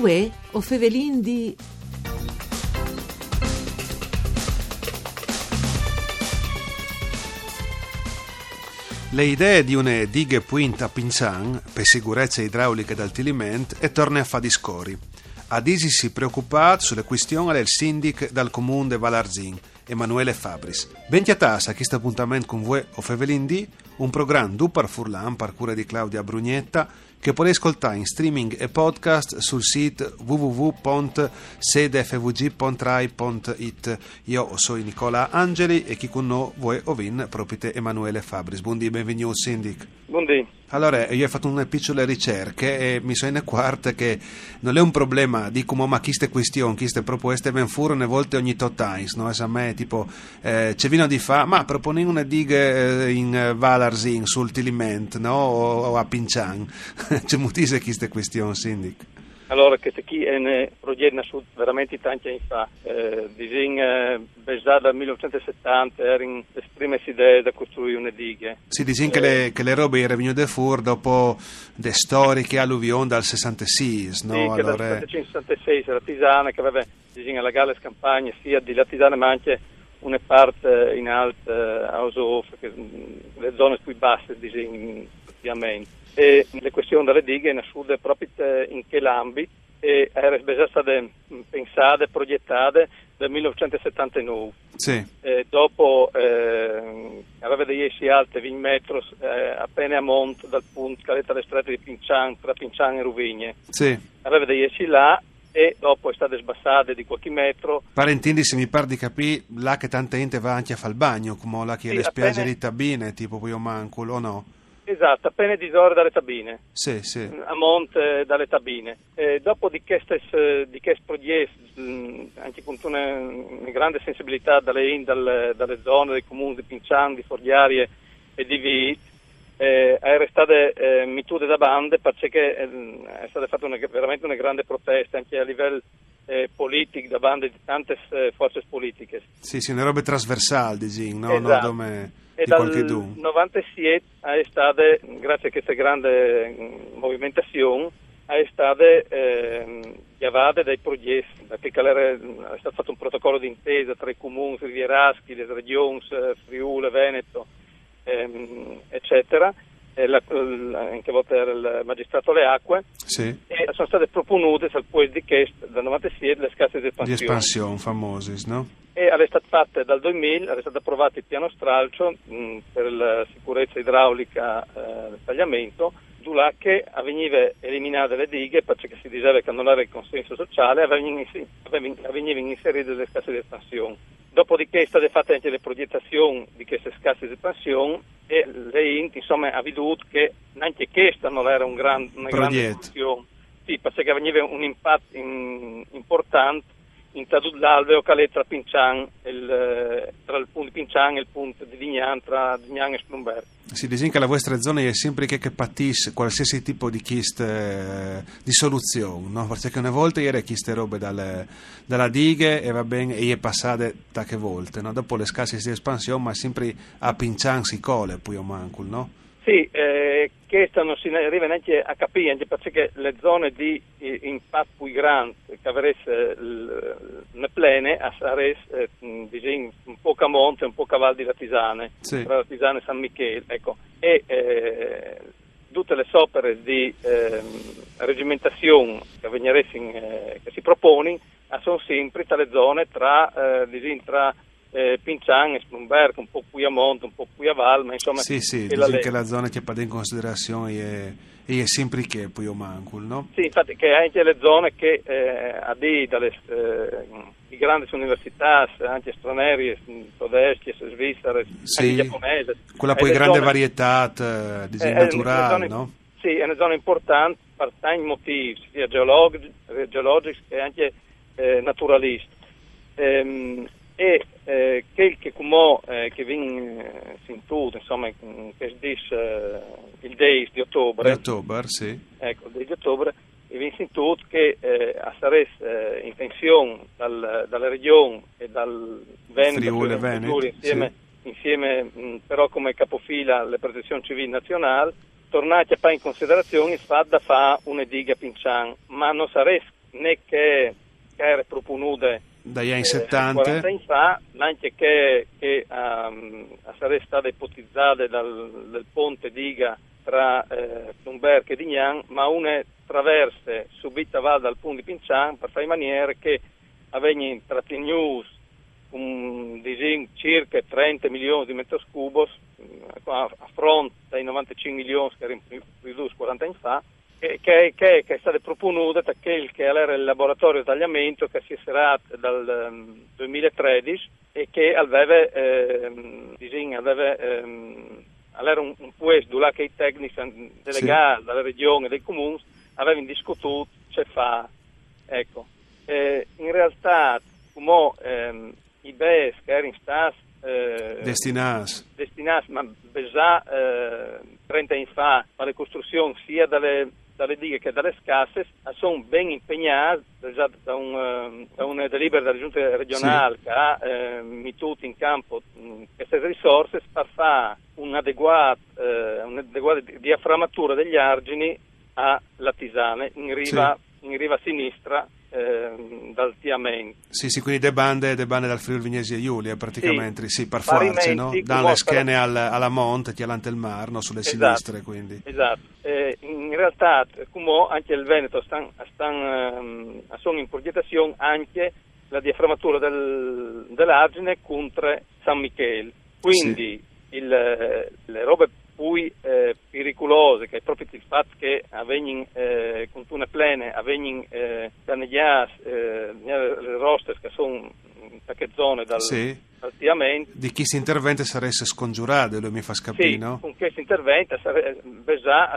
Uè, o fevelin di... Le idee di une dighe puint a Pincian, per sicurezza idraulica ed altiliment, e torna a fa discori. A Disi si preoccupato sulle questioni del sindic dal comune de Valarzin, Emanuele Fabris. Bentiatas a questo appuntamento con voi o Fevelin D, un programma du par Furlan, par cura di Claudia Brugnetta, che potete ascoltare in streaming e podcast sul sito www.sedefvg.rai.it. Io sono Nicola Angeli e chi con noi vuoi ovin proprio Emanuele Fabris. Buondì, benvenuto Sindic. Buondì. Allora, io ho fatto una piccola ricerca e mi sono accorto che non è un problema di come ma queste questioni, queste proposte ben furono volte ogni tot times, no? a me tipo eh, c'è vino di fa, ma proponi una diga eh, in Valarsin sul Tiliment, no? O, o a Pincian. c'è moltissime queste questioni, Sindic. Allora, questo qui è un progetto nasciuto veramente tanti anni fa. Eh, disegno eh, dal 1970 era in le prime idee da costruire una diga. Si dice eh, che, le, che le robe erano venute fuori dopo le storiche alluvioni dal 66, no? Sì, allora... dal 66 era Tisana che aveva disegno alla Galles Campagna sia di la Tisana ma anche una parte in alto a Osof, le zone più basse disegno ovviamente e le questioni delle dighe nascono proprio in quell'ambito e erano state pensate, progettate nel 1979. Sì. E dopo eh, aveva degli alti 20 metri eh, appena a monte dal punto caletta alle strette di Pincian, tra Pincian e Ruvigne. Sì. Aveva degli essi là e dopo è stata sbassata di qualche metro. Parentindi, se mi pare di capire, là che tanta gente va anche a fare il bagno, come là che sì, le spiagge di Tabine, tipo Pio Manculo, o no? Esatto, appena di zona dalle tabine. Sì, sì. A monte dalle tabine. E dopo di questo progetto, anche con una, grande sensibilità dalle, dalle, dalle, zone dei comuni di Pincian, di Forghiarie e di Vit, eh, è stata eh, mitude da bande perché eh, è stata fatta una, veramente una grande protesta anche a livello eh, politico da bande di tante eh, forze politiche. Sì, sì, una roba trasversale, diciamo, no? Esatto. no e dal 97 è stata, grazie a questa grande mm, movimentazione, è stata eh, chiavata dai progetti, perché è stato fatto un protocollo d'intesa tra i comuni rivieraschi, le regioni, eh, Friuli, Veneto, ehm, eccetera, la, la, anche a volte era il magistrato alle acque, sì. E sono state proponute dal di Chest dal 97 le scasse di espansione. Di espansione, famose, no? E è stata fatta dal 2000, è stato approvato il piano stralcio mh, per la sicurezza idraulica eh, del tagliamento, là che avveniva eliminare le dighe perché si diceva che non era il consenso sociale, avveniva inserire le scasse di espansione. Dopodiché state fatte anche le progettazioni di queste scasse di espansione e le INT insomma ha veduto che neanche questa non era un gran, una grande soluzione, sì, perché avveniva un impatto in, importante in l'alveo che tra Pincian, il, tra il punto di Pincian e il punto di Vignan, tra Vignan e Splumberg. Si dice che la vostra zona è sempre che, che patisce qualsiasi tipo di chiste eh, di soluzione, no? perché una volta era chiste robe dalle, dalla dighe e va bene, e è passate tante volte, no? dopo le scarse di espansione, ma sempre a Pincian si cole, poi o manco, no? Sì, eh, questo non si arriva neanche a capire, anche perché le zone di impatto più grandi che avresse le plene sarebbero eh, un po' a monte, un po' a val di Latisane, sì. tra Latisane e San Michele, ecco. e eh, tutte le opere di eh, regimentazione che, eh, che si propongono sono sempre tra le zone tra, eh, tra eh, Pincian e Splumberg, un po' qui a monte, un po' qui a Val, ma insomma... Sì, sì, dice che la zona che prende in considerazione è, è sempre che poi o mancul, no? Sì, infatti che anche le zone che eh, a di dalle eh, grandi università, anche stranieri, tedeschi, svizzere, sì, giapponesi. Quella poi grande zone, varietà eh, di eh, naturale, no? Sì, è una zona importante per tanti motivi, sia geologici, geologici che anche eh, naturalisti. Ehm, e eh, quel che come eh, che viene eh, sentito insomma che dice eh, il days di ottobre di ottobre sì ecco il di ottobre e viene sentito che eh, a Sares eh, in pensione dal, dalla regione e dal Veneto Friuli, Veneto insieme, sì. insieme mh, però come capofila alle protezioni civili nazionali tornati a fare in considerazione il fatto da fare una diga Pincian ma non sarebbe né che, che era proponuta dagli anni 70 40 anni fa, anche che, che um, sarebbe stata ipotizzata dal, dal ponte diga tra eh, Plumberg e Dignan, ma una traverse subita va dal punto di Pincian per fare in maniera che avvenga intrattenuto un disegno circa 30 milioni di metri cubos a, fronte dei 95 milioni che erano ridotti 40 anni fa che, che, che, è stato proposto da quel che era il laboratorio di tagliamento che si è serato dal um, 2013 e che aveva, eh, disegno, aveva ehm, era un, un puesto là che i tecnici delegati sì. dalla regione e dei comuni avevano discusso se fa. Ecco. Eh, in realtà, come ehm, i BES che erano stati eh, destinati, destinati ma già eh, 30 anni fa alle costruzioni sia dalle dalle dighe che dalle scasse sono ben impegnati già da, un, ehm, da una delibera della giunta regionale sì. che ha eh, messo in campo queste risorse per fare un'adeguata, eh, un'adeguata diaframmatura degli argini alla Tisane in riva, sì. in riva sinistra eh, dal Tiamen. Sì, sì, quindi le bande, de bande dal Friuli Vignesi e Giulia praticamente, sì, sì per farci, no? Dalle schene al, alla Monte, chialante il Mar, no? sulle esatto, sinistre quindi. Esatto, eh, in realtà come anche il Veneto sta, um, sono in progettazione anche la diaframmatura del, dell'argine contro San Michele, quindi sì. il, le robe pericolose, che è proprio il fatto che avvengono eh, con una plene, avvengono eh, eh, le roste che sono qualche zone dal, sì. dal tiamento. Di chi si interventa sarebbe scongiurato, lui mi fa scapire, sì, no? con chi si interventa sarebbe,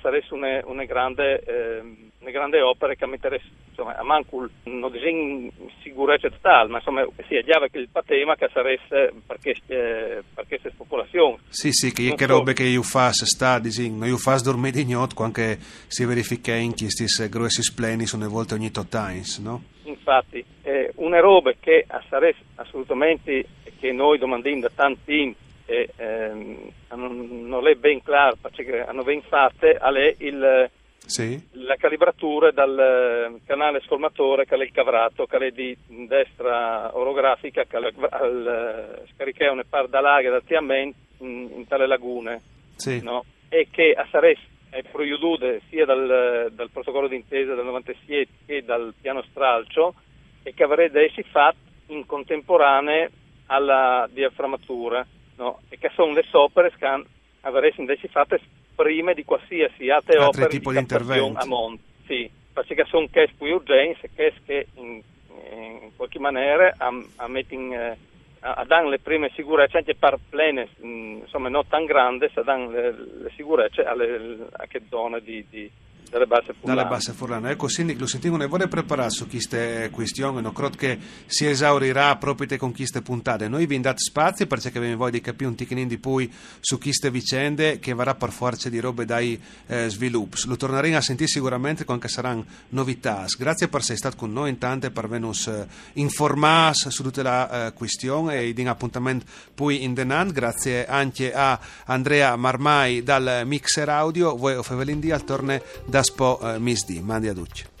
sarebbe una, una grande... Eh, le grandi opere che mettere insomma, a manco non disegno sicurezza totale, ma insomma si è già che il patema che sarebbe per queste, per queste popolazioni. Sì, sì, che, che robe che io faccio sta, disegno, io faccio dormire notte anche si verifica in questi grossi spleni sono volte ogni tot times, no? Infatti, eh, una roba che sarebbe assolutamente, che noi domandiamo da tanti tempo, e ehm, non è ben chiaro perché hanno ben fatte, è il sì. la calibratura dal eh, canale scolmatore che è il cavrato, che è di destra orografica, è al eh, scaricheone par da laghe da Tiamen in, in tale lagune. Sì. No? E che a Sares è proiudude sia dal, dal protocollo d'intesa del 97 che dal piano stralcio e che avrebbe essi fatti in contemporanea alla diaframmatura no? e che sono le opere che avresti invece fatte prima di qualsiasi altre Altri opere tipo di, di a monte. Sì, perché sono casi più urgenti, casi che in, in, qualche maniera eh, dare le prime sicurezze anche per plene, insomma non tan grandi, dare le, le sicurezze alle, a che zone di, di dalle basse furlane. Dalle basse furlane. Ecco, Sindic, lo sentivo, ne vorrei preparare su queste questioni, non credo che si esaurirà proprio con queste puntate. Noi vi date spazio perché abbiamo voglia di capire un ticchino di più su queste vicende che varrà per forza di robe dai eh, sviluppi. Lo torneremo a sentire sicuramente che saranno novità. Grazie per essere stato con noi intanto e per venus eh, informare su tutta la eh, questione e di un appuntamento poi in denant. Grazie anche a Andrea Marmai dal Mixer Audio. Voi, Fevelin al torne da da spo eh, misdi. Mandi a duce.